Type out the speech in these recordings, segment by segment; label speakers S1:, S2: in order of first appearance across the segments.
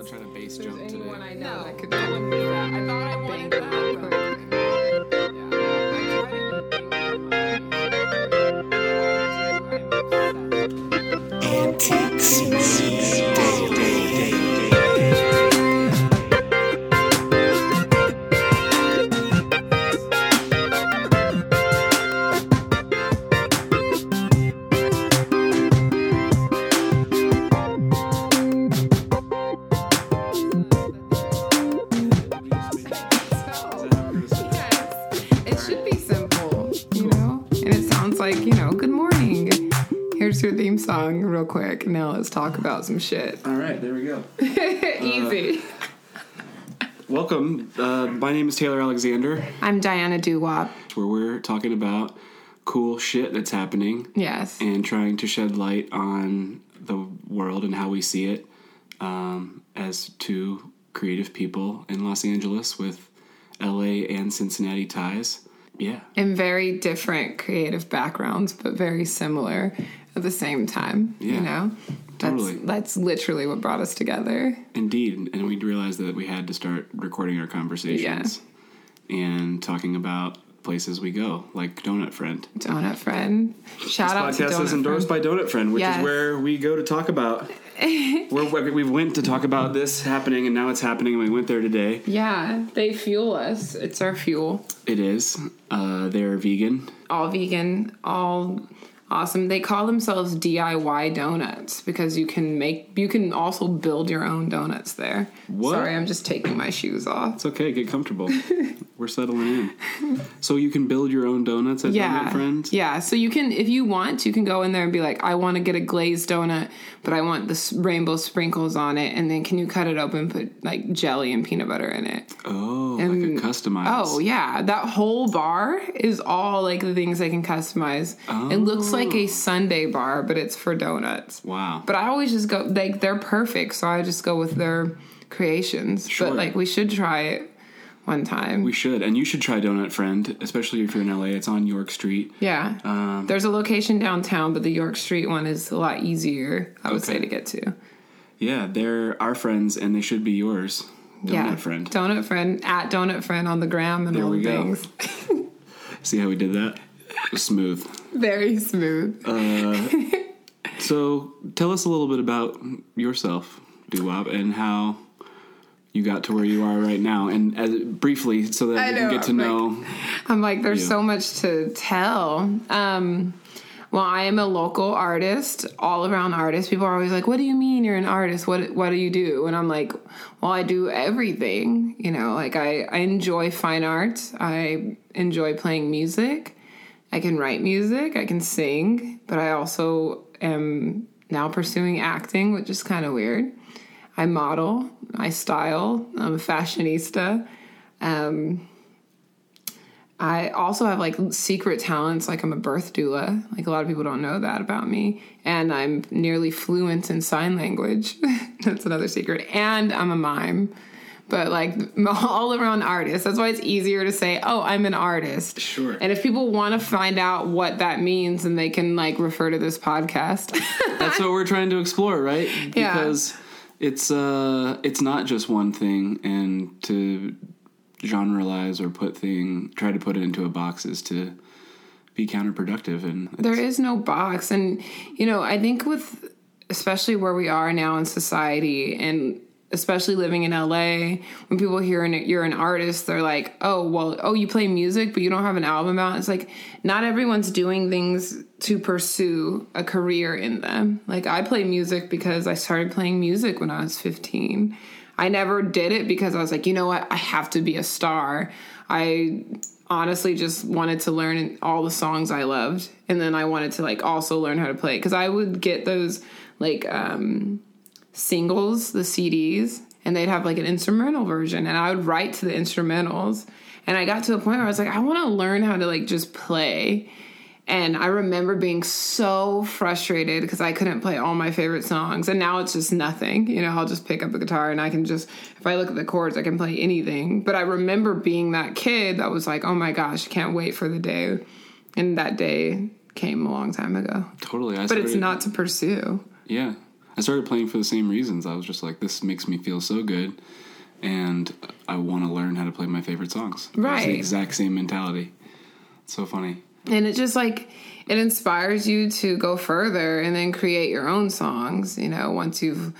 S1: gonna try to base
S2: If there's
S1: jump
S2: anyone
S1: today.
S2: I know
S3: No.
S2: that could do that. I thought I wanted that, let's talk about some shit.
S1: All right, there we go.
S2: Easy.
S1: Welcome. Uh, my name is Taylor Alexander,
S2: I'm Diana Duwop.
S1: where we're talking about cool shit that's happening
S2: Yes.
S1: and trying to shed light on the world and how we see it um, as two creative people in Los Angeles with LA and Cincinnati ties. Yeah.
S2: In very different creative backgrounds, but very similar at the same time.
S1: Yeah,
S2: You know? That's
S1: totally.
S2: that's literally what brought us together.
S1: Indeed, and we realized that we had to start recording our conversations and talking about places we go, like Donut Friend.
S2: Donut Friend. Shout out to
S1: Podcast is endorsed
S2: Friend.
S1: by Donut Friend, which
S2: Yes.
S1: is where we go to talk about. where we went to talk about this happening, and now it's happening, and we went there today.
S2: Yeah, they fuel us. It's our fuel.
S1: It is. Uh, they're vegan.
S2: all vegan, all awesome. They call themselves DIY donuts because you can make you can also build your own donuts there.
S1: What?
S2: Sorry, I'm just taking my shoes off.
S1: It's okay. Get comfortable. We're settling in. So you can build your own donuts at Donut
S2: Yeah.
S1: Friend.
S2: Yeah, so you can if you want, you can go in there and be like, I want to get a glazed donut, but I want the rainbow sprinkles on it, and then can you cut it open, put like jelly and peanut butter in it?
S1: Oh,
S2: And-
S1: like a customized.
S2: Oh yeah, that whole bar is all like the things I can customize. Oh. It looks like a sundae bar, but it's for donuts.
S1: Wow.
S2: But I always just go like they're perfect, so I just go with their creations.
S1: Sure.
S2: But like we should try it one time.
S1: We should, and you should try Donut Friend, especially if you're in LA. It's on York Street.
S2: yeah.
S1: Um,
S2: There's a location downtown, but the York Street one is a lot easier, I would say, to get to.
S1: Yeah, they're our friends, and they should be yours. Donut
S2: yeah.
S1: Friend.
S2: Donut Friend at Donut Friend on the gram and
S1: There
S2: all the things.
S1: See how we did that? Smooth.
S2: Very smooth.
S1: So tell us a little bit about yourself, Duwop, and how you got to where you are right now, and as, briefly, so that
S2: I
S1: we can get to
S2: I'm
S1: know.
S2: I'm like, there's
S1: Yeah.
S2: so much to tell. Um, well, I am a local artist, all around artist. People are always like, "What do you mean you're an artist? What What do you do?" And I'm like, "Well, I do everything. You know, like I I enjoy fine art. I enjoy playing music. I can write music. I can sing, but I also am now pursuing acting, which is kind of weird. I model. I style. I'm a fashionista." Um, I also have like secret talents, like I'm a birth doula. Like a lot of people don't know that about me. And I'm nearly fluent in sign language. That's another secret. And I'm a mime. But like all around artists. That's why it's easier to say, oh, I'm an artist.
S1: Sure.
S2: And if people want to find out what that means, then they can like refer to this podcast.
S1: That's what we're trying to explore, right?
S2: Yeah.
S1: Because it's uh, it's not just one thing, and to generalize or put thing, try to put it into a box is to be counterproductive, and
S2: there is no box and you know i think with especially where we are now in society and especially living in la when people hear an, you're an artist they're like oh well oh you play music but you don't have an album out. It's like not everyone's doing things to pursue a career in them. Like i play music because i started playing music when i was 15 i never did it because i was like you know what? I have to be a star. I honestly just wanted to learn all the songs I loved and then I wanted to like also learn how to play cuz I would get those like um singles, the CDs and they'd have like an instrumental version and I would write to the instrumentals and I got to a point where I was like I want to learn how to like just play and I remember being so frustrated because I couldn't play all my favorite songs. And now it's just nothing. You know, I'll just pick up the guitar and I can just, if I look at the chords, I can play anything. But I remember being that kid that was like, oh my gosh, can't wait for the day. And that day came a long time ago.
S1: totally. I
S2: But it's not to pursue.
S1: Yeah. I started playing for the same reasons. I was just like, this makes me feel so good, and I want to learn how to play my favorite songs.
S2: Right.
S1: the exact same mentality. It's so funny.
S2: and it just like it inspires you to go further and then create your own songs you know once you've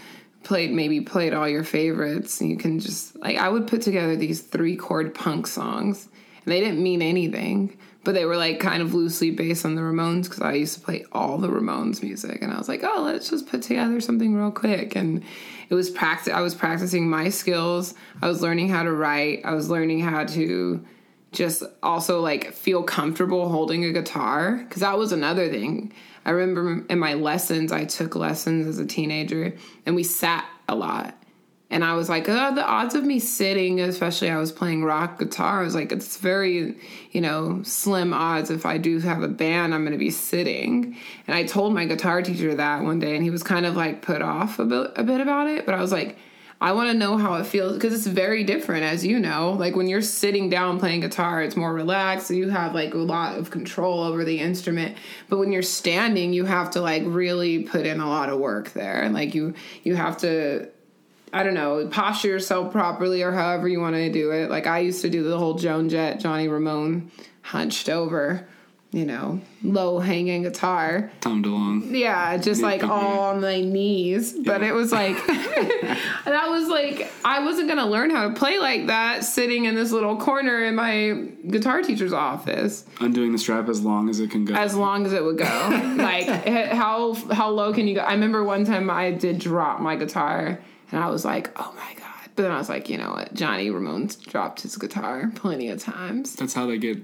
S2: played maybe played all your favorites you can just like i would put together these three chord punk songs and they didn't mean anything but they were like kind of loosely based on the ramones because i used to play all the ramones music and i was like oh let's just put together something real quick. And it was practice i was practicing my skills. I was learning how to write. I was learning how to just also like feel comfortable holding a guitar because that was another thing. I remember in my lessons i took lessons as a teenager and we sat a lot and i was like oh the odds of me sitting especially i was playing rock guitar i was like it's very you know slim odds if i do have a band i'm going to be sitting and i told my guitar teacher that one day and he was kind of like put off a bit, a bit about it but i was like I want to know how it feels because it's very different, as you know. Like when you're sitting down playing guitar, it's more relaxed. So you have like a lot of control over the instrument. But when you're standing, you have to like really put in a lot of work there. And like you, you have to, I don't know, posture yourself properly or however you want to do it. Like I used to do the whole Joan Jett, Johnny Ramone, hunched over, you know, low hanging guitar.
S1: Tom DeLonge.
S2: Yeah, just like all on my knees. But it was like that was like I wasn't gonna learn how to play like that sitting in this little corner in my guitar teacher's office
S1: Undoing the strap as long as it can go.
S2: as long as it would go. like how how low can you go? I remember one time I did drop my guitar and I was like, oh my god. But then I was like, you know what? Johnny Ramone's dropped his guitar plenty of times.
S1: That's how they get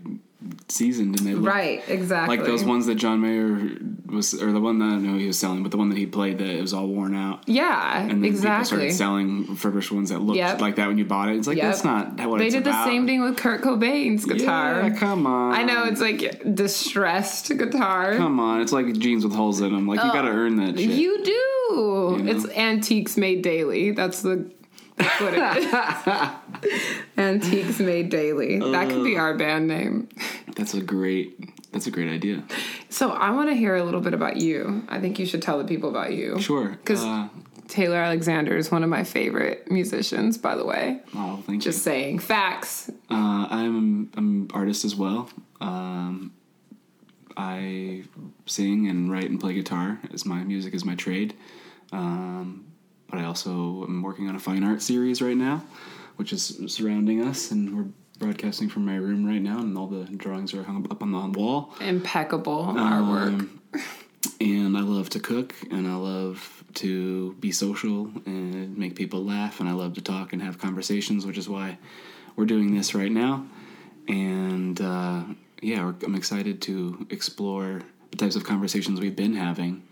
S1: seasoned and they look
S2: Right, exactly.
S1: like those ones that John Mayer was, or the one that I know he was selling, but the one that he played that it was all worn out.
S2: Yeah,
S1: And then people
S2: exactly.
S1: started selling refurbished ones that looked
S2: Yep.
S1: like that when you bought it. It's like
S2: Yep.
S1: that's not what
S2: They did the same thing with Kurt Cobain's guitar.
S1: Yeah, come on.
S2: I know it's like distressed guitar.
S1: Come on, it's like jeans with holes in them. Like you got to oh, earn that shit.
S2: Oh, You do.
S1: know?
S2: It's antiques made daily. That's the that's what it is. antiques made daily. That could be our band name.
S1: that's a great. That's a great idea.
S2: So I want to hear a little bit about you. I think you should tell the people about you.
S1: Sure.
S2: 'Cause-
S1: uh,
S2: Taylor Alexander is one of my favorite musicians, by the way.
S1: oh, thank you.
S2: Just saying facts.
S1: Uh, I'm I'm an artist as well. Um, I sing and write and play guitar as my music is my trade. Um, but I also am working on a fine art series right now, which is surrounding us, and we're broadcasting from my room right now, and all the drawings are hung up on the wall.
S2: Impeccable artwork.
S1: Um, and I love to cook, and I love to be social and make people laugh, and I love to talk and have conversations, which is why we're doing this right now. And uh, yeah, I'm excited to explore the types of conversations we've been having,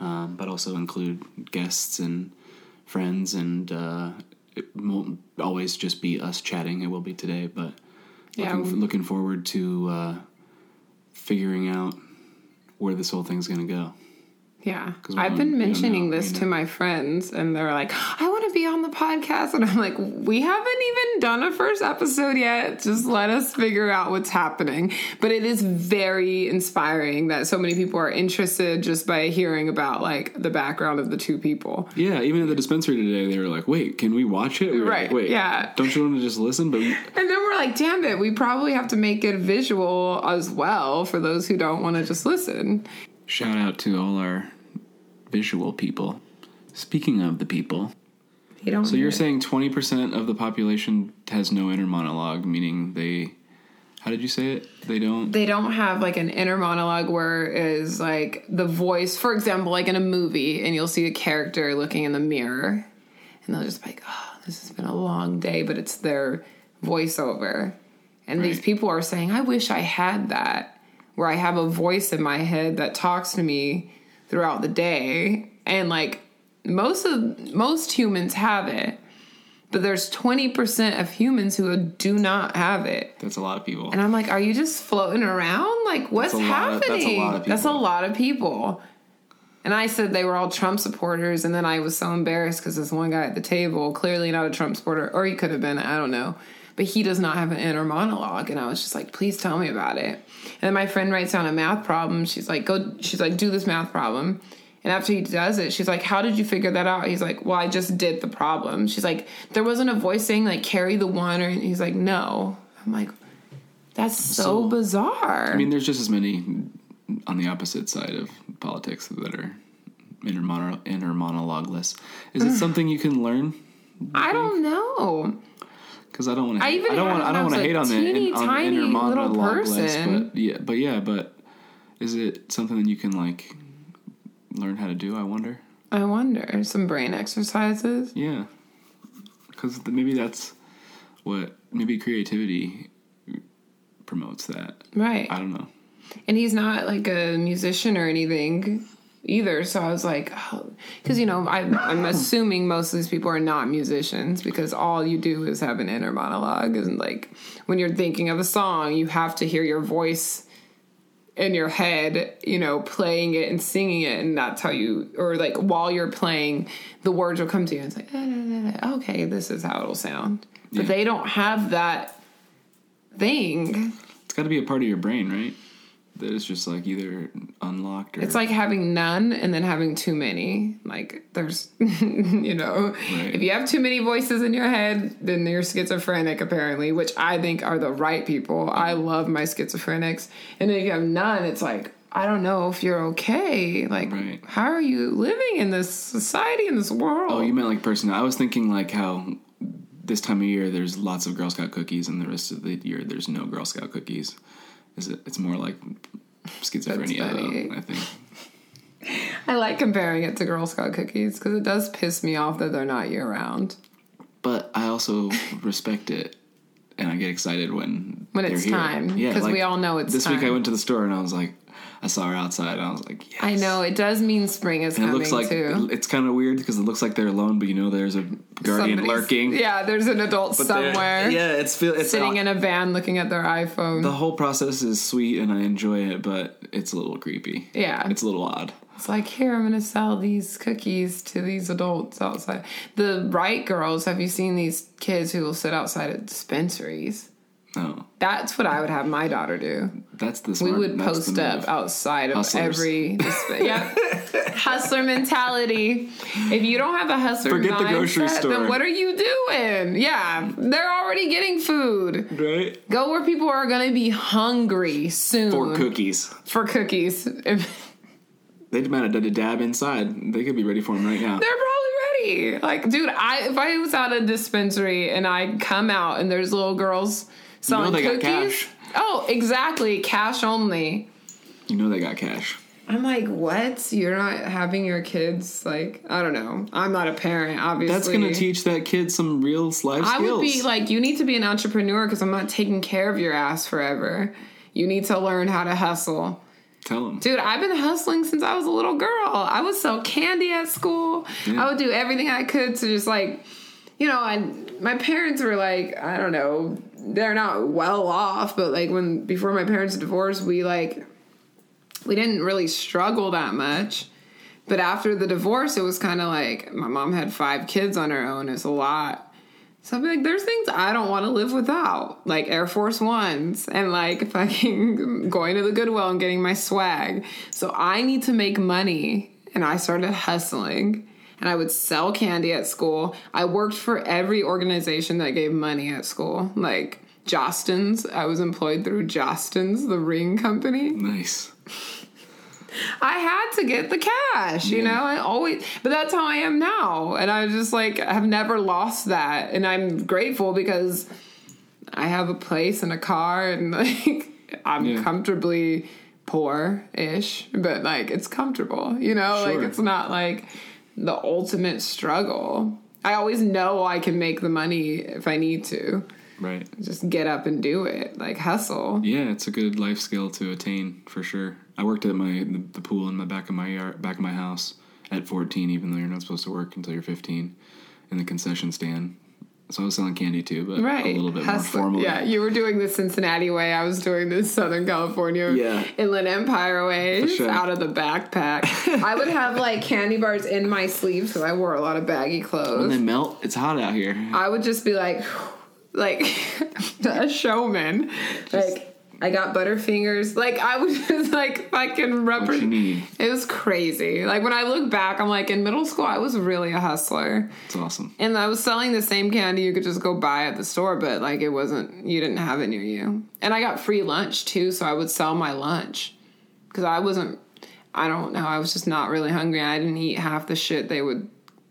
S1: um, but also include guests and friends, and uh, it won't always just be us chatting. It will be today, but
S2: Yeah.
S1: looking, looking forward to uh, figuring out where this whole thing's gonna go.
S2: Yeah. I've been mentioning this to my friends, and they're like, I want to be on the podcast. And I'm like, we haven't even done a first episode yet. Just let us figure out what's happening. But it is very inspiring that so many people are interested just by hearing about like the background of the two people.
S1: Yeah, even at the dispensary today, they were like, "Wait, can we watch it?" We
S2: Right,
S1: Like, Wait,
S2: yeah.
S1: Don't you want to just listen? But we,
S2: And then we're like, damn it, we probably have to make it visual as well for those who don't want to just listen.
S1: shout out to all our visual people. Speaking of the people,
S2: You don't
S1: so you're
S2: hear-
S1: saying twenty percent of the population has no inner monologue, meaning they. How did you say it? They don't.
S2: they don't have like an inner monologue where is like the voice for example like in a movie and you'll see a character looking in the mirror and they'll just be like oh this has been a long day but it's their voiceover and these people are saying i wish i had that where i have a voice in my head that talks to me throughout the day and like most of most humans have it but there's 20% of humans who do not have it
S1: That's a lot of people.
S2: and I'm like, are you just floating around? Like, what's
S1: That's lot of- that's a
S2: happening? That's a lot of people. And I said they were all Trump supporters, and then I was so embarrassed because this one guy at the table, clearly not a Trump supporter, or he could have been, I don't know. But he does not have an inner monologue. And I was just like, please tell me about it. And then my friend writes down a math problem. She's like, go, she's like, do this math problem. And after he does it, she's like, How did you figure that out? He's like, Well, I just did the problem. She's like, There wasn't a voice saying, like, carry the one. Or he's like, No. I'm like, That's so,
S1: So-
S2: bizarre.
S1: I mean, there's just as many on the opposite side of politics that are inner, mono, inner monologueless. Is it something you can learn?
S2: I don't know.
S1: Because I don't want to.
S2: I even
S1: I don't want. I don't want to hate on the,
S2: teeny
S1: in, on the
S2: tiny
S1: inner
S2: little person.
S1: but yeah, but yeah, but is it something that you can like learn how to do? I wonder.
S2: I wonder. Some brain exercises.
S1: Yeah, because maybe that's what maybe creativity promotes that.
S2: Right.
S1: I don't know.
S2: and he's not like a musician or anything either. So I was like, oh, because you know, I, I'm assuming most of these people are not musicians because all you do is have an inner monologue, and like when you're thinking of a song, you have to hear your voice in your head, you know, playing it and singing it, and that's how you, or like while you're playing, the words will come to you. And it's like, "Da, da, da, da." okay, this is how it'll sound, but
S1: Yeah.
S2: they don't have that thing.
S1: It's got to be a part of your brain, right? That is just like either unlocked or
S2: It's like having none and then having too many. Like there's, you know,
S1: Right.
S2: if you have too many voices in your head, then you're schizophrenic apparently, which I think are the right people. I love my schizophrenics. And then you have none, it's like I don't know if you're okay. Like,
S1: Right.
S2: how are you living in this society in this world?
S1: Oh, you meant like personal. I was thinking like how this time of year there's lots of Girl Scout cookies, and the rest of the year there's no Girl Scout cookies. Is it? It's more like schizophrenia, though, I think.
S2: I like comparing it to Girl Scout cookies because it does piss me off that they're not year round.
S1: But I also respect it, and I get excited when
S2: When it's
S1: here.
S2: time,
S1: Yeah,
S2: 'cause
S1: like,
S2: we all know it's
S1: This week I went to the store and I was like, I saw her outside, and I was like, yes.
S2: I know it does mean spring is
S1: And it
S2: coming
S1: looks like
S2: too.
S1: it's kind of weird because it looks like they're alone, but you know there's a guardian
S2: Somebody's-
S1: lurking.
S2: Yeah, there's an adult
S1: But
S2: somewhere
S1: Yeah, it's feel it's
S2: sitting in a van looking at their iPhone.
S1: the whole process is sweet and I enjoy it, but it's a little creepy.
S2: yeah.
S1: It's a little odd.
S2: It's like, here, I'm going to sell these cookies to these adults outside. The right girls, have you seen these kids who will sit outside at dispensaries?
S1: No,
S2: That's what I would have my daughter do.
S1: that's the
S2: We would post up
S1: move.
S2: outside of
S1: Hustlers.
S2: every yeah hustler mentality. If you don't have a hustler
S1: Forget the grocery
S2: mindset,
S1: store.
S2: then what are you doing? Yeah, they're already getting food.
S1: right
S2: Go where people are going to be hungry soon
S1: for cookies.
S2: for cookies.
S1: They might have done a dab inside. They could be ready for them right now.
S2: They're probably ready. Like, dude, I if I was at a dispensary and I come out and there's little girls selling
S1: they got
S2: cookies.
S1: cash.
S2: Oh, exactly, cash only.
S1: You know they got cash.
S2: I'm like, what? You're not having your kids like I don't know. I'm not a parent, obviously.
S1: That's gonna teach that kid some real life
S2: I would be like, you need to be an entrepreneur because I'm not taking care of your ass forever. You need to learn how to hustle.
S1: Tell them.
S2: Dude, I've been hustling since I was a little girl. I would sell candy at school. I would do everything I could to just like, you know, and my parents were like, I don't know, they're not well off, but like when before my parents divorced, we like we didn't really struggle that much. But after the divorce, it was kind of like my mom had five kids on her own. It's a lot. So I'm like, there's things I don't want to live without, like Air Force Ones and like fucking going to the Goodwill and getting my swag. So I need to make money. And I started hustling and I would sell candy at school. I worked for every organization that gave money at school, like Jostens. I was employed through Jostens, the ring company.
S1: Nice.
S2: I had to get the cash, you
S1: Yeah.
S2: know. I always, but that's how I am now, and I just like have never lost that, and I'm grateful because I have a place and a car, and like I'm
S1: Yeah.
S2: comfortably poor-ish, but like it's comfortable, you know.
S1: Sure.
S2: Like it's not like the ultimate struggle. I always know I can make the money if I need to.
S1: Right.
S2: Just get up and do it, like hustle.
S1: Yeah, it's a good life skill to attain for sure. I worked at my the, the pool in my back of my yard, back of my house at 14, even though you're not supposed to work until you're 15, in the concession stand. So I was selling candy too, but
S2: right
S1: a little bit more formally.
S2: yeah you were doing the cincinnati way i was doing the southern california
S1: Yeah.
S2: inland empire way
S1: sure.
S2: out of the backpack i would have like candy bars in my sleeves because i wore a lot of baggy clothes.
S1: When they melt, it's hot out here.
S2: i would just be like like a showman like I got Butterfingers. Like I was just like fucking
S1: What you
S2: rubber. It was crazy. Like when I look back, I'm like in middle school, I was really a hustler.
S1: It's awesome.
S2: And I was selling the same candy you could just go buy at the store, but like it wasn't, you didn't have it near you. And I got free lunch too, so I would sell my lunch. Because I wasn't, I don't know, I was just not really hungry. I didn't eat half the shit they would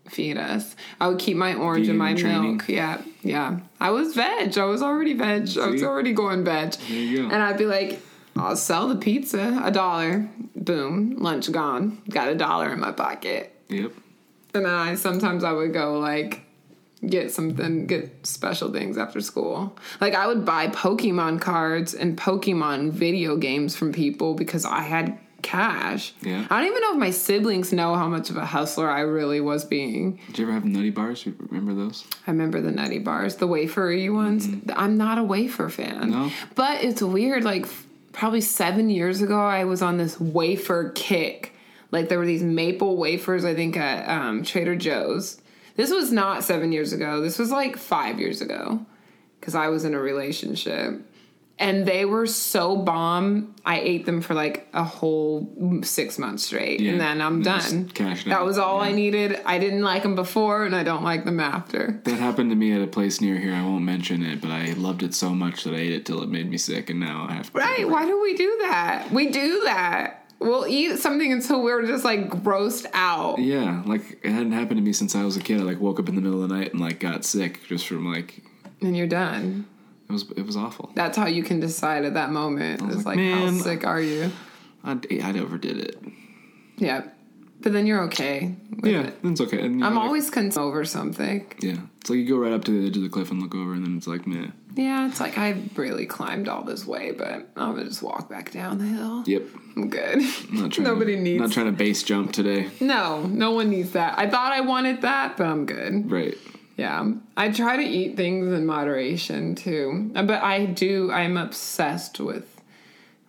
S2: feed us. I would keep my orange and my
S1: training.
S2: milk. Yeah, yeah. I was veg. I was already veg. I was already going veg.
S1: Go.
S2: And I'd be like, I'll sell the pizza, a dollar. Boom, lunch gone. Got a dollar in my pocket.
S1: Yep.
S2: And then I sometimes I would go like get something, get special things after school. Like I would buy Pokemon cards and Pokemon video games from people because I had cash.
S1: Yeah.
S2: I don't even know if my siblings know how much of a hustler I really was being.
S1: Did you ever have nutty bars? You Remember those?
S2: I remember the nutty bars, the wafery ones. I'm not a wafer fan.
S1: No?
S2: But it's weird. Like, probably seven years ago, I was on this wafer kick. Like, there were these maple wafers, I think, at um, Trader Joe's. This was not seven years ago. This was like five years ago because I was in a relationship. And they were so bomb. I ate them for like a whole six months straight,
S1: Yeah,
S2: and then I'm
S1: and
S2: done. That was all I needed. I didn't like them before, and I don't like them after.
S1: That happened to me at a place near here. I won't mention it, but I loved it so much that I ate it till it made me sick, and now I have to.
S2: Right? Why do we do that? We do that. We'll eat something until we're just like grossed out.
S1: Yeah, like it hadn't happened to me since I was a kid. I like woke up in the middle of the night and like got sick just from like
S2: And you're done.
S1: It was it was awful.
S2: That's how you can decide at that moment. It's
S1: like,
S2: like, how sick are you?
S1: I, I overdid it.
S2: Yeah. But then you're okay. with
S1: Yeah,
S2: it.
S1: it's okay. And,
S2: I'm
S1: like-
S2: always concerned over something.
S1: yeah. It's like you go right up to the edge of the cliff and look over, and then it's like, meh.
S2: Yeah, it's like I really climbed all this way, but I'm gonna just walk back down the hill.
S1: Yep.
S2: I'm good.
S1: I'm not trying
S2: Nobody
S1: to,
S2: needs.
S1: Not trying to base jump today.
S2: no, no one needs that. I thought I wanted that, but I'm good.
S1: Right.
S2: Yeah, I try to eat things in moderation too, but I do. I'm obsessed with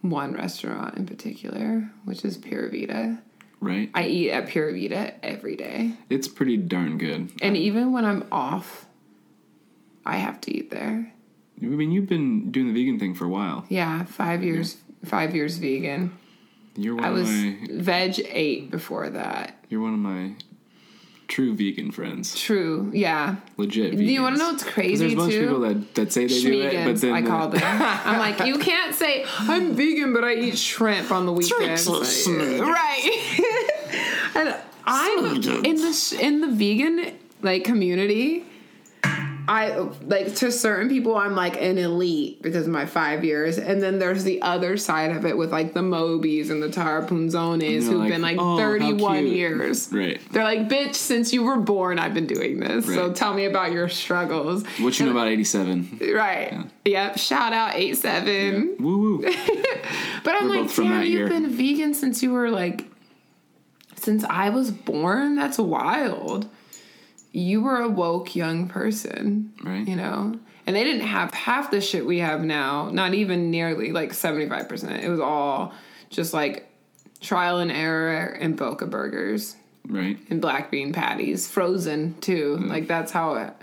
S2: one restaurant in particular, which is Pura Vida.
S1: Right.
S2: I eat at Pura Vida every day,
S1: It's pretty darn good.
S2: and even when I'm off, I have to eat there.
S1: I mean, you've been doing the vegan thing for a while.
S2: Yeah, five years. Five years vegan.
S1: You're one
S2: I
S1: of
S2: was
S1: my.
S2: veg eight before that.
S1: You're one of my true vegan friends.
S2: True. Yeah.
S1: Legit.
S2: Do you want to know what's crazy
S1: There's a bunch
S2: too?
S1: of people that, that say they do it, but then
S2: I call them. I'm like, you can't say I'm vegan, but I eat shrimp on the weekends. right? and I'm in the in the vegan like community. I like to certain people I'm like an elite because of my five years, and then there's the other side of it with like the Mobies and the Tarapunzones who've
S1: like,
S2: been like
S1: "Oh,
S2: 31 years.
S1: Right.
S2: They're like, bitch, since you were born, I've been doing this. So tell me about your struggles.
S1: What you know about 87?
S2: Right. Yep. Shout out eight seven.
S1: Woo woo.
S2: But I'm
S1: We're
S2: like, damn, you've
S1: year.
S2: been vegan since you were like, since I was born. That's wild. You were a woke young person,
S1: Right.
S2: You know, and they didn't have half the shit we have now. Not even nearly like seventy five percent. It was all just like trial and error and Boca burgers
S1: Right.
S2: and black bean patties, frozen too. Mm. Like that's how it.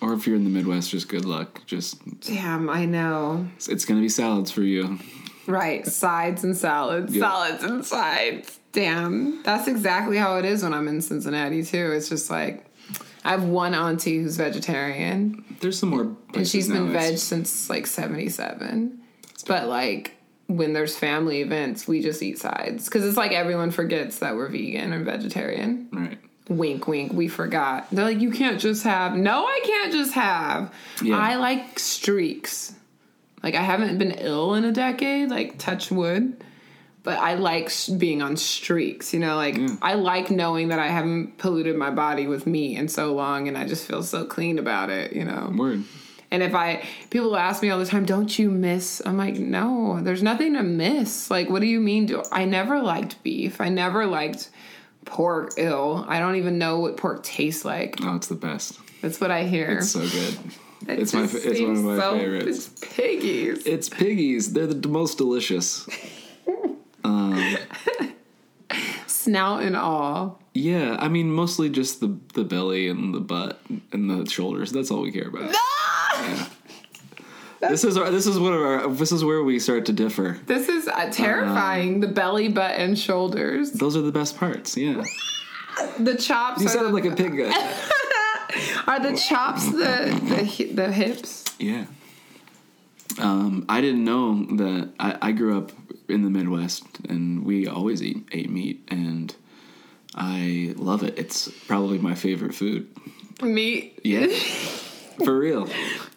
S1: Or if you're in the Midwest, just good luck. Just
S2: Damn, I know.
S1: it's, it's gonna be salads for you.
S2: Right, sides and salads,
S1: Yeah.
S2: salads and sides. Damn, that's exactly how it is when I'm in Cincinnati too. It's just like I have one auntie who's vegetarian,
S1: There's some more.
S2: and she's been veg since like '77. But like when there's family events, we just eat sides because it's like everyone forgets that we're vegan and vegetarian.
S1: Right.
S2: Wink, wink. We forgot. They're like, you can't just have. No, I can't just have.
S1: Yeah.
S2: I like streaks. Like I haven't been ill in a decade. Like touch wood. But I like being on streaks. You know, like mm. I like knowing that I haven't polluted my body with meat in so long, and I just feel so clean about it. You know.
S1: Word.
S2: And if I people ask me all the time, "Don't you miss?" I'm like, "No, there's nothing to miss." Like, what do you mean? Do I never liked beef? I never liked pork. Ill. I don't even know what pork tastes like.
S1: Oh, it's the best.
S2: That's what I hear.
S1: It's so good.
S2: It
S1: it's my it's one of my
S2: so-
S1: favorites.
S2: It's piggies.
S1: It's piggies. They're the most delicious.
S2: Snout and all.
S1: Yeah, I mean mostly just the the belly and the butt and the shoulders. That's all we care about. this is our, this is one of our this is where we start to differ.
S2: This is uh, terrifying. the belly button shoulders.
S1: Those are the best parts. Yeah,
S2: The chops
S1: you
S2: are
S1: sounded
S2: the,
S1: like a pig
S2: are the chops the the the hips.
S1: Yeah. Um, I didn't know that I, I grew up in the Midwest and we always eat ate meat and I love it. It's probably my favorite food.
S2: Meat.
S1: Yeah. For real.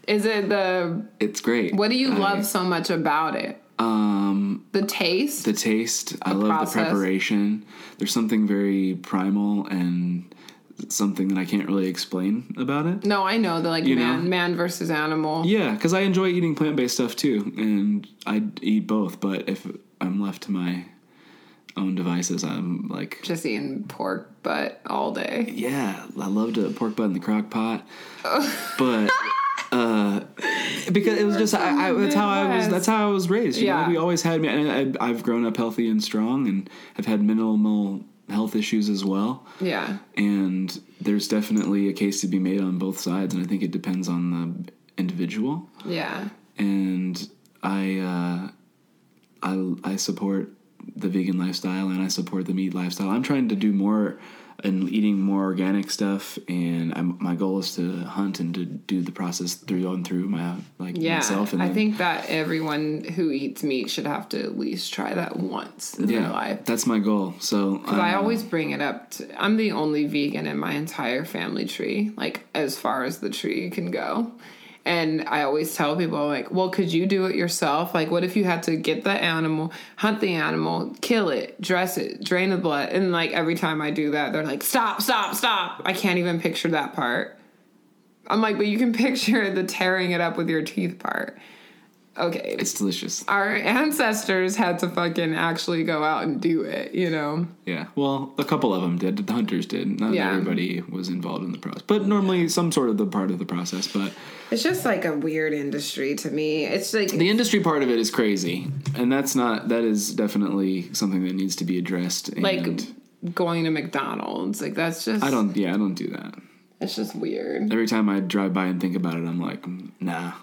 S2: Is it the
S1: It's great.
S2: what do you
S1: I-
S2: love so much about it?
S1: Um
S2: The taste?
S1: the taste. I love
S2: process.
S1: the preparation. There's something very primal and something that I can't really explain about it.
S2: no, I know the like
S1: You
S2: man
S1: know?
S2: man versus animal.
S1: Yeah, because I enjoy eating plant based stuff too, and I eat both. But if I'm left to my own devices, I'm like,
S2: Just eating pork butt all day.
S1: yeah, I love to pork butt in the crock pot, but uh, because it was just I, I, that's how I was. That's how I was raised. You
S2: Yeah.
S1: know, we always had me, and I, I've grown up healthy and strong, and have had minimal health issues as well.
S2: Yeah.
S1: And there's definitely a case to be made on both sides, and I think it depends on the individual.
S2: Yeah.
S1: and I uh, I I support the vegan lifestyle and I support the meat lifestyle. I'm trying to do more and eating more organic stuff, and I'm, my goal is to hunt and to do the process through and through my like
S2: Yeah.
S1: myself. And
S2: I
S1: then-
S2: think that everyone who eats meat should have to at least try that once in their
S1: yeah,
S2: life.
S1: that's my goal. So
S2: Because I
S1: um,
S2: always bring it up. To, I'm the only vegan in my entire family tree, like as far as the tree can go. And I always tell people, like, well, could you do it yourself? Like, what if you had to get the animal, hunt the animal, kill it, dress it, drain the blood? And like every time I do that, they're like, stop, stop, stop. I can't even picture that part. I'm like, but you can picture the tearing it up with your teeth part. Okay.
S1: it's delicious.
S2: Our ancestors had to fucking actually go out and do it, you know?
S1: Yeah, well, a couple of them did. The hunters did. Not
S2: Yeah.
S1: everybody was involved in the process, but normally some sort of the part of the process. But
S2: It's just like a weird industry to me. It's like
S1: the industry part of it is crazy, and that's not. That is definitely something that needs to be addressed. And
S2: like going to McDonald's. Like that's just
S1: I don't. Yeah, I don't do that.
S2: it's just weird.
S1: Every time I drive by and think about it, I'm like, mm, nah.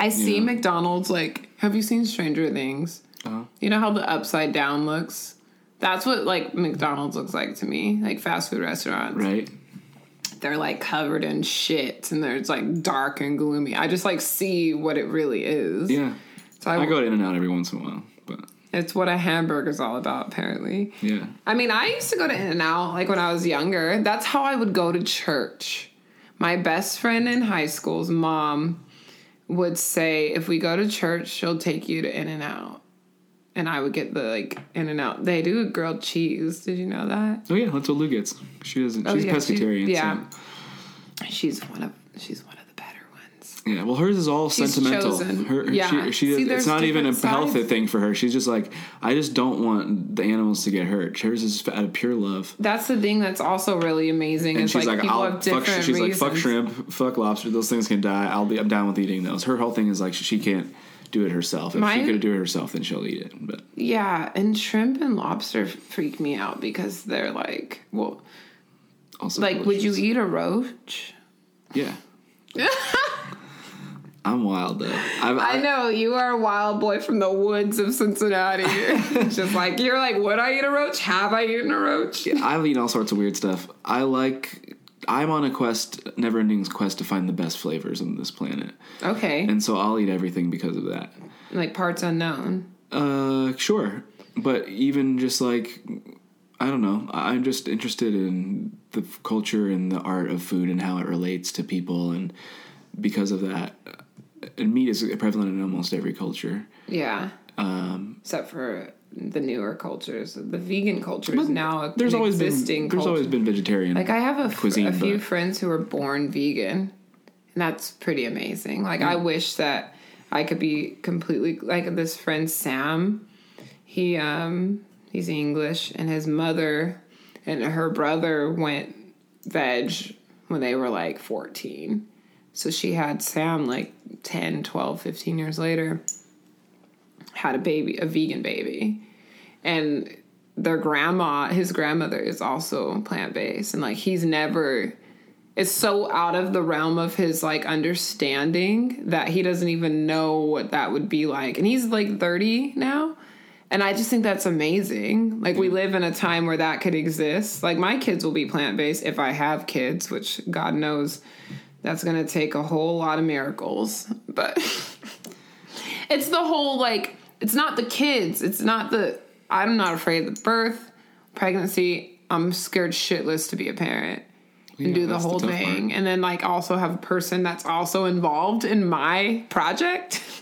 S2: I see
S1: Yeah.
S2: McDonald's like have you seen Stranger Things?
S1: Uh-huh.
S2: You know how the upside down looks? That's what like McDonald's looks like to me, like fast food restaurants.
S1: Right?
S2: They're like covered in shit and they're it's like dark and gloomy. I just like see what it really is.
S1: Yeah.
S2: So I,
S1: I go in and out every once in a while, but
S2: it's what a hamburger's all about apparently.
S1: yeah.
S2: I mean, I used to go to In and Out like when I was younger. That's how I would go to church. My best friend in high school's mom would say, if we go to church, she'll take you to In and Out. And I would get the like In and Out. They do grilled cheese. Did you know that?
S1: Oh yeah, that's what Lou gets. She doesn't.
S2: Oh,
S1: she's
S2: yeah,
S1: pescatarian.
S2: yeah.
S1: So.
S2: She's one of she's one of the better ones.
S1: Yeah, well, hers is all
S2: She's
S1: sentimental.
S2: chosen.
S1: Her,
S2: Yeah.
S1: she, she,
S2: See,
S1: it's not even a health thing for her. She's just like, I just don't want the animals to get hurt. Hers is out of pure love.
S2: That's the thing that's also really amazing.
S1: And she's
S2: like,
S1: like, I'll
S2: have
S1: fuck. She's like, fuck shrimp, fuck lobster. Those things can die. I'll be. I'm down with eating those. Her whole thing is like she can't do it herself. If
S2: Mine-
S1: she could do it herself, then she'll eat it. But
S2: Yeah, and shrimp and lobster freak me out because they're like, well,
S1: also,
S2: like, would you eat a roach?
S1: Yeah. I'm wild though. I've,
S2: I know you are a wild boy from the woods of Cincinnati. Just like you're like, would I eat a roach? Have I eaten a roach?
S1: I've eaten all sorts of weird stuff. I like. I'm on a quest, never-ending quest to find the best flavors on this planet,
S2: Okay,
S1: and so I'll eat everything because of that.
S2: like parts unknown.
S1: Uh, sure, but even just like I don't know, I'm just interested in the culture and the art of food and how it relates to people, and because of that, and meat is prevalent in almost every culture.
S2: Yeah,
S1: Um,
S2: except for the newer cultures. The vegan culture is now
S1: there's always
S2: existing
S1: been there's
S2: culture.
S1: always been vegetarian.
S2: Like I have a,
S1: cuisine,
S2: a few friends who are born vegan, and that's pretty amazing. Like I wish that I could be completely like this friend Sam. He um he's English, and his mother and her brother went veg when they were like 14. So she had Sam like 10, 12, 15 years later had a baby, a vegan baby. And their grandma, his grandmother is also plant based. And like he's never it's so out of the realm of his like understanding that he doesn't even know what that would be like. And he's like 30 now. And I just think that's amazing. Like we live in a time where that could exist. Like my kids will be plant-based if I have kids, which God knows that's going to take a whole lot of miracles. But it's the whole like it's not the kids. It's not the I'm not afraid of the birth, pregnancy. I'm scared shitless to be a parent and
S1: Yeah,
S2: do the
S1: that's the
S2: whole thing
S1: part.
S2: and then like also have a person that's also involved in my project.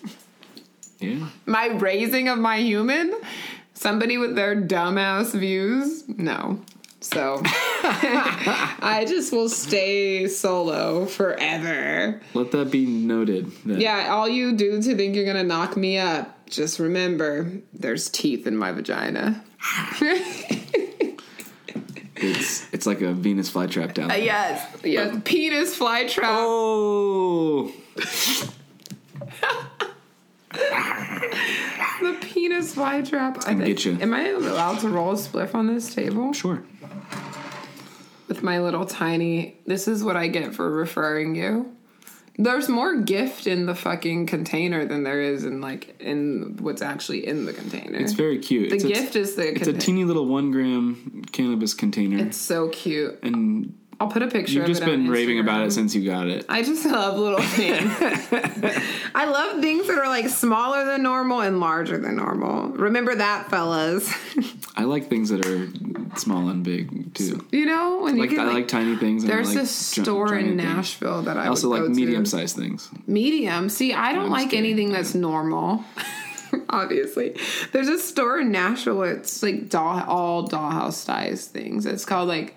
S1: Yeah.
S2: my raising of my human, somebody with their dumbass views, no. So I just will stay solo forever.
S1: Let that be noted. That
S2: Yeah, all you dudes who think you're gonna knock me up, just remember there's teeth in my vagina.
S1: It's it's like a Venus flytrap down uh, there.
S2: yes, yes, penis flytrap.
S1: Oh,
S2: The penis flytrap. I think.
S1: get you.
S2: Am I allowed to roll a spliff on this table?
S1: sure.
S2: With my little tiny this is what I get for referring you. There's more gift in the fucking container than there is in like in what's actually in the container.
S1: It's very cute.
S2: the
S1: it's
S2: gift
S1: a,
S2: is the
S1: It's a teeny little one gram cannabis container,
S2: It's so cute.
S1: and
S2: I'll put a picture
S1: you've
S2: of
S1: just been raving about it since you got it.
S2: I just love little things. I love things that are like smaller than normal and larger than normal. Remember that, fellas.
S1: I like things that are small and big too.
S2: you know when
S1: Like
S2: you
S1: I
S2: can
S1: like tiny things. And
S2: There's
S1: like gi-
S2: store in
S1: giant things.
S2: Nashville that I,
S1: I also like
S2: go to.
S1: medium sized things.
S2: Medium. See, I don't
S1: I'm
S2: like
S1: kidding.
S2: anything that's normal. Obviously, there's a store in Nashville. where It's like doll, all dollhouse size things. It's called like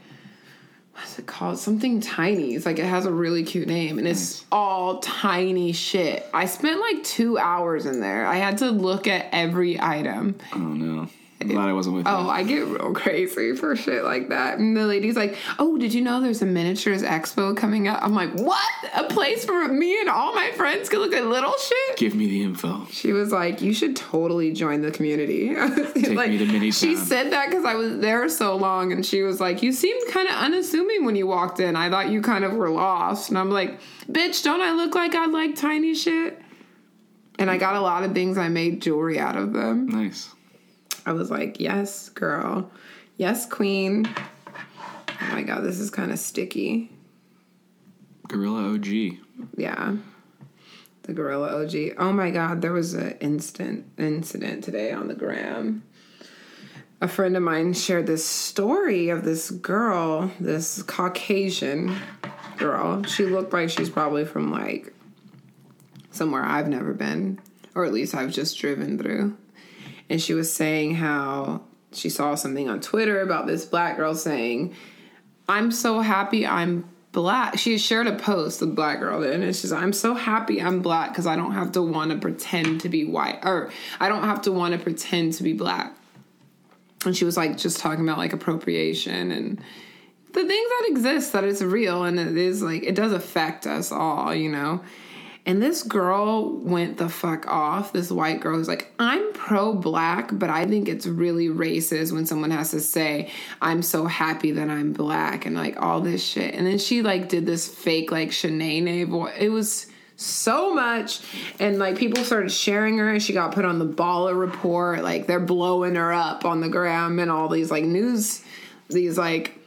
S2: what's it called? Something tiny. It's like it has a really cute name, and it's all tiny shit. I spent like two hours in there. I had to look at every item.
S1: Oh no! I'm glad I wasn't with
S2: Oh,
S1: you.
S2: I get real crazy for shit like that. And the lady's like, "Oh, did you know there's a miniatures expo coming up?" I'm like, "What? A place for me and all my friends can look at little shit?"
S1: Give me the info.
S2: She was like, "You should totally join the community."
S1: Take
S2: like,
S1: me to mini
S2: She said that because I was there so long, and she was like, "You seemed kind of unassuming when you walked in. I thought you kind of were lost." And I'm like, "Bitch, don't I look like I like tiny shit?" And I got a lot of things. I made jewelry out of them.
S1: Nice.
S2: I was like, yes, girl. Yes, queen. Oh my god, this is kind of sticky.
S1: Gorilla OG.
S2: Yeah. The Gorilla OG. Oh my god, there was an instant incident today on the gram. A friend of mine shared this story of this girl, this Caucasian girl. She looked like she's probably from like somewhere I've never been, or at least I've just driven through. And she was saying how she saw something on Twitter about this black girl saying, I'm so happy I'm black. She shared a post, the black girl did, and she's like, I'm so happy I'm black because I don't have to want to pretend to be white, or I don't have to want to pretend to be black. And she was like just talking about like appropriation and the things that exist that it's real and it is like it does affect us all, you know. And this girl went the fuck off. This white girl was like, I'm pro black, but I think it's really racist when someone has to say, I'm so happy that I'm black and like all this shit. And then she like did this fake like Shanae voice. It was so much. And like people started sharing her and she got put on the baller report. Like they're blowing her up on the gram and all these like news, these like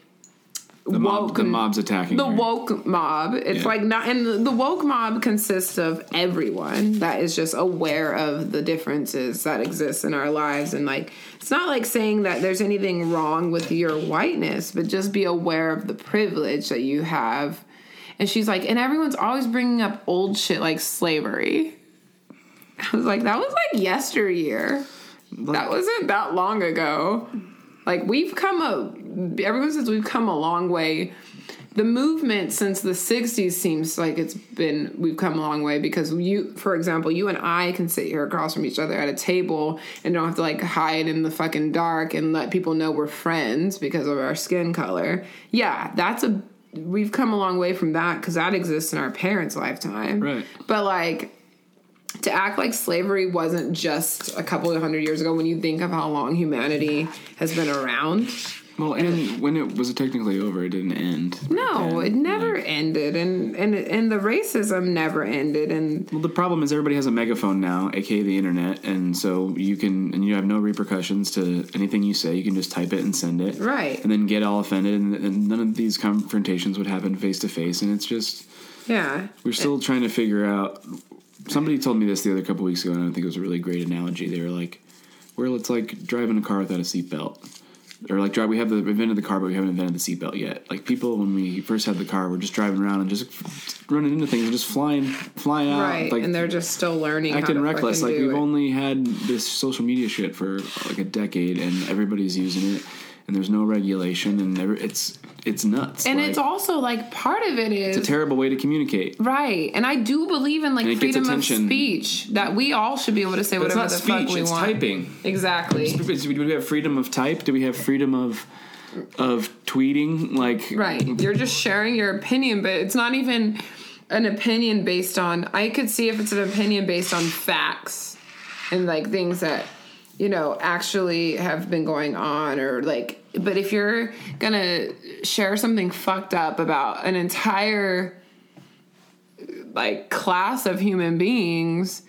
S1: The mob,
S2: woke
S1: the mob's attacking.
S2: the
S1: her.
S2: woke mob. It's
S1: Yeah.
S2: like not, and the- the woke mob consists of everyone that is just aware of the differences that exist in our lives. And like, it's not like saying that there's anything wrong with your whiteness, but just be aware of the privilege that you have. And she's like, and everyone's always bringing up old shit like slavery. I was like, that was like yesteryear. that wasn't that long ago. Like we've come a everyone says we've come a long way. The movement since the 60s seems like it's been we've come a long way because you for example, you and I can sit here across from each other at a table and don't have to like hide in the fucking dark and let people know we're friends because of our skin color. Yeah, that's a we've come a long way from that cuz that exists in our parents' lifetime.
S1: Right.
S2: But like to act like slavery wasn't just a couple of hundred years ago when you think of how long humanity has been around
S1: Well, and when it was technically over, it didn't end. right
S2: No,
S1: then.
S2: it never ended, and and and the racism never ended, and
S1: Well, the problem is everybody has a megaphone now, aka the internet, and so you can and you have no repercussions to anything you say. You can just type it and send it,
S2: Right.
S1: And then get all offended, and, and none of these confrontations would happen face to face. And it's just
S2: yeah,
S1: we're still trying to figure out. Somebody told me this the other couple weeks ago, and I think it was a really great analogy. They were like, "Well, it's like driving a car without a seatbelt." Or like drive, we have the invented the car, but we haven't invented the seatbelt yet. Like people, when we first had the car, we're just driving around and just running into things and just flying, flying out.
S2: right,
S1: Like
S2: and they're just still learning. how
S1: acting reckless. Like we've
S2: it.
S1: only had this social media shit for like a decade, and everybody's using it, and there's no regulation, and it's it's nuts.
S2: and
S1: Like,
S2: it's also like part of it is
S1: it's a terrible way to communicate.
S2: right, and I do believe in like
S1: And it gets
S2: freedom of speech that we all should be able to say
S1: But
S2: whatever the fuck
S1: speech;
S2: we
S1: it's
S2: want.
S1: typing.
S2: Exactly.
S1: Do we have freedom of type? Do we have freedom of of tweeting? Like
S2: Right. You're just sharing your opinion, but it's not even an opinion based on. I could see if it's an opinion based on facts and like things that, you know, actually have been going on or like. But if you're gonna share something fucked up about an entire like class of human beings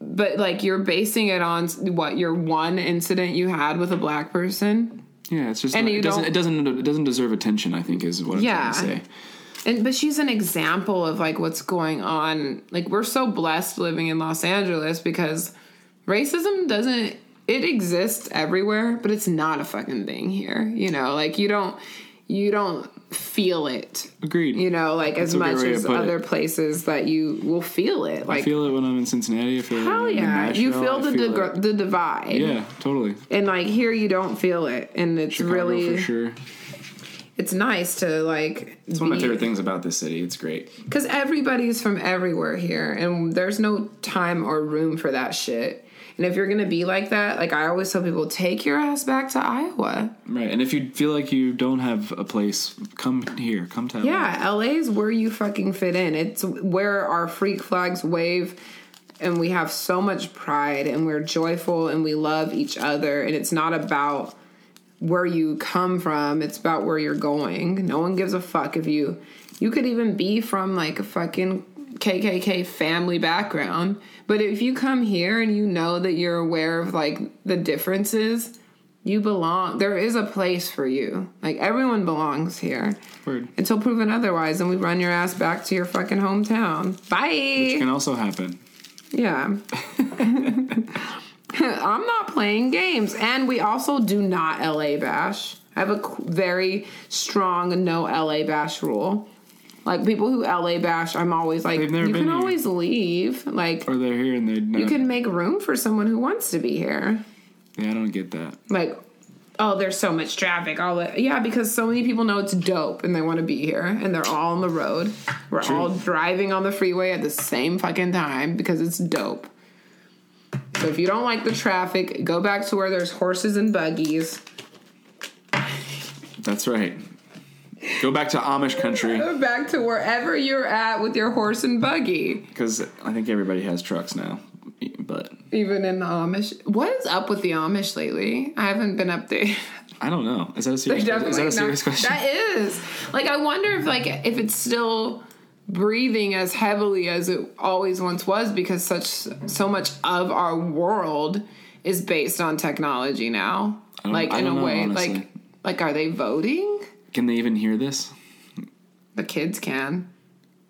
S2: but like you're basing it on what your one incident you had with a black person
S1: Yeah, it's just
S2: And
S1: not-
S2: you
S1: it doesn't it doesn't it doesn't deserve attention. I think is what I'm
S2: Yeah.
S1: trying to say.
S2: And but she's an example of like what's going on. Like we're so blessed living in Los Angeles because racism doesn't it exists everywhere, but it's not a fucking thing here. You know, like you don't you don't feel it.
S1: Agreed.
S2: You know, like as much as
S1: put it.
S2: other places that you will feel it. Like
S1: I feel it when I'm in Cincinnati. I feel
S2: hell
S1: it
S2: yeah, you feel
S1: I
S2: the
S1: feel
S2: dig- the divide.
S1: Yeah, totally.
S2: And like here you don't feel it and it's
S1: Chicago
S2: really
S1: for sure.
S2: it's nice to like
S1: It's one of my favorite things about this city. It's great.
S2: Because everybody's from everywhere here, and there's no time or room for that shit. And if you're gonna be like that, like I always tell people, take your ass back to Iowa.
S1: Right, and if you feel like you don't have a place, come here. Come to LA.
S2: Yeah, LA is where you fucking fit in. It's where our freak flags wave, and we have so much pride, and we're joyful, and we love each other. And it's not about where you come from; it's about where you're going. No one gives a fuck if you. You could even be from like a fucking KKK family background, but if you come here and you know that you're aware of like the differences, you belong. There is a place for you. Like everyone belongs here
S1: Word.
S2: until proven otherwise, and we run your ass back to your fucking hometown. Bye.
S1: Which can also happen.
S2: Yeah. I'm not playing games. And we also do not LA bash. I have a very strong no LA bash rule. Like people who LA bash, I'm always like, you can
S1: here.
S2: always leave. Like,
S1: Or they're here and they.
S2: you can make room for someone who wants to be here.
S1: Yeah, I don't get that.
S2: Like, oh, there's so much traffic. All that. Yeah, because so many people know it's dope and they want to be here and they're all on the road. We're
S1: True.
S2: all driving on the freeway at the same fucking time because it's dope. So if you don't like the traffic, go back to where there's horses and buggies.
S1: That's right. Go back to Amish country
S2: Go back to wherever you're at with your horse and buggy.
S1: because I think everybody has trucks now. But
S2: Even in the Amish. What is up with the Amish lately? I haven't been up there.
S1: I don't know. Is that a serious? Is that a serious
S2: not-
S1: question?
S2: That is. Like I wonder if like if it's still breathing as heavily as it always once was because such so much of our world is based on technology now. Like
S1: I
S2: in a way
S1: honestly.
S2: like like are they voting?
S1: Can they even hear this?
S2: The kids can.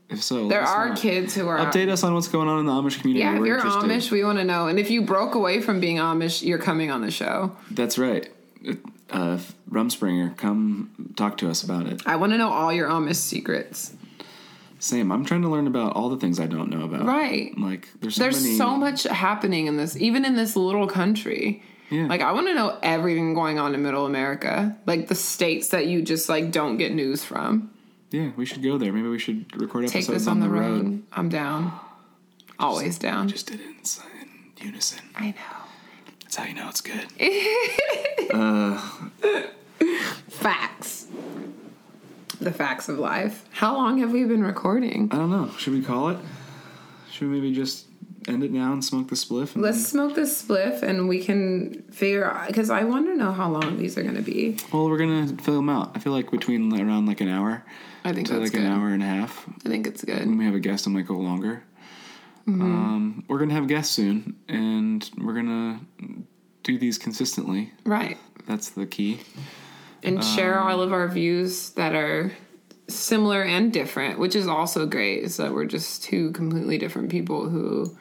S1: If so,
S2: There are
S1: know.
S2: kids who are
S1: Update us on what's going on in the Amish community.
S2: Yeah, if
S1: We're
S2: you're
S1: interested.
S2: Amish, we want to know. And if you broke away from being Amish, you're coming on the show.
S1: That's right. Uh, Rumspringa, come talk to us about it.
S2: I want to know all your Amish secrets.
S1: Same. I'm trying to learn about all the things I don't know about.
S2: Right.
S1: Like there's so
S2: There's
S1: many,
S2: so much happening in this, even in this little country.
S1: Yeah.
S2: Like I want to know everything going on in Middle America, like the states that you just like don't get news from.
S1: Yeah, we should go there. Maybe we should record
S2: Take
S1: episodes
S2: this on, the road. I'm down. Always down.
S1: Just did it in, in unison.
S2: I know.
S1: That's how you know it's good.
S2: Facts. The facts of life. How long have we been recording?
S1: I don't know. Should we call it? Should we maybe just end it now and smoke the spliff. And
S2: Let's smoke the spliff and we can figure out because I want to know how long these are going to be.
S1: well, we're gonna fill them out. I feel like between around like an hour
S2: I think
S1: to
S2: that's
S1: like
S2: good.
S1: an hour and a half.
S2: I think it's good.
S1: When we have a guest, I might go longer.
S2: Mm-hmm.
S1: Um, we're gonna have guests soon, and we're gonna do these consistently.
S2: Right.
S1: That's the key.
S2: And share
S1: Um,
S2: all of our views that are similar and different, which is also great, is that we're just two completely different people who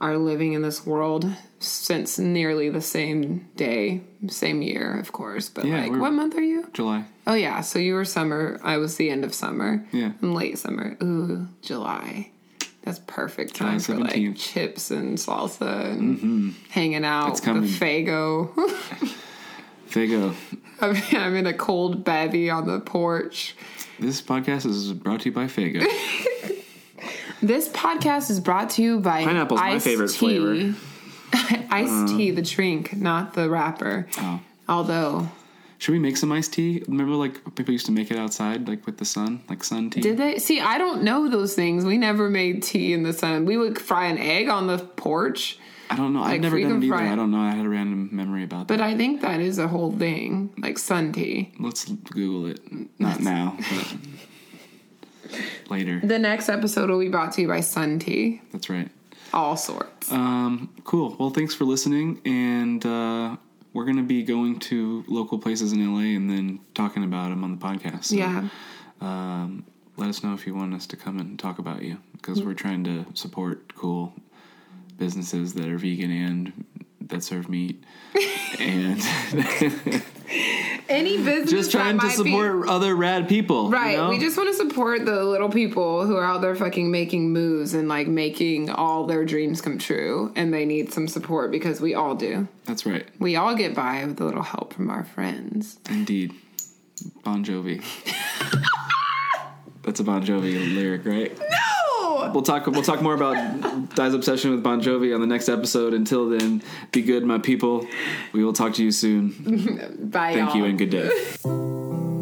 S2: are living in this world since nearly the same day, same year, of course. But
S1: Yeah,
S2: like, what month are you?
S1: July.
S2: Oh, yeah. So you were summer. I was the end of summer.
S1: Yeah.
S2: And late summer. Ooh, July. That's perfect time for like chips and salsa and mm-hmm. hanging out
S1: It's coming.
S2: with Faygo.
S1: Faygo.
S2: I'm I'm in a cold bevy on the porch.
S1: This podcast is brought to you by Faygo.
S2: This podcast is brought to you by
S1: Pineapple's my favorite
S2: tea.
S1: flavor.
S2: iced mm. tea, the drink, not the wrapper.
S1: Oh.
S2: Although,
S1: Should we make some iced tea? Remember, like people used to make it outside, like with the sun, like sun tea.
S2: did they see? I don't know those things. We never made tea in the sun. We would fry an egg on the porch,
S1: I don't know. I've never done it either. I don't know. I had a random memory about that.
S2: but I think that is a whole thing, like sun tea.
S1: Let's Google it. Not now, but later.
S2: The next episode will be brought to you by Sun Tea,
S1: That's right.
S2: all sorts.
S1: Um, cool. Well, thanks for listening, and uh, we're gonna be going to local places in LA and then talking about them on the podcast. So,
S2: yeah,
S1: Um, let us know if you want us to come and talk about you because we're trying to support cool businesses that are vegan and that serve meat, and
S2: any business
S1: just trying to
S2: might be-
S1: support other rad people.
S2: Right.
S1: you know?
S2: We just want to support the little people who are out there fucking making moves and like making all their dreams come true. And they need some support because we all do.
S1: That's right.
S2: We all get by with a little help from our friends.
S1: Indeed. Bon Jovi. That's a Bon Jovi lyric, right? We'll talk. We'll talk more about Di's obsession with Bon Jovi on the next episode. Until then, be good, my people. We will talk to you soon.
S2: Bye.
S1: Thank you
S2: y'all.
S1: and good day.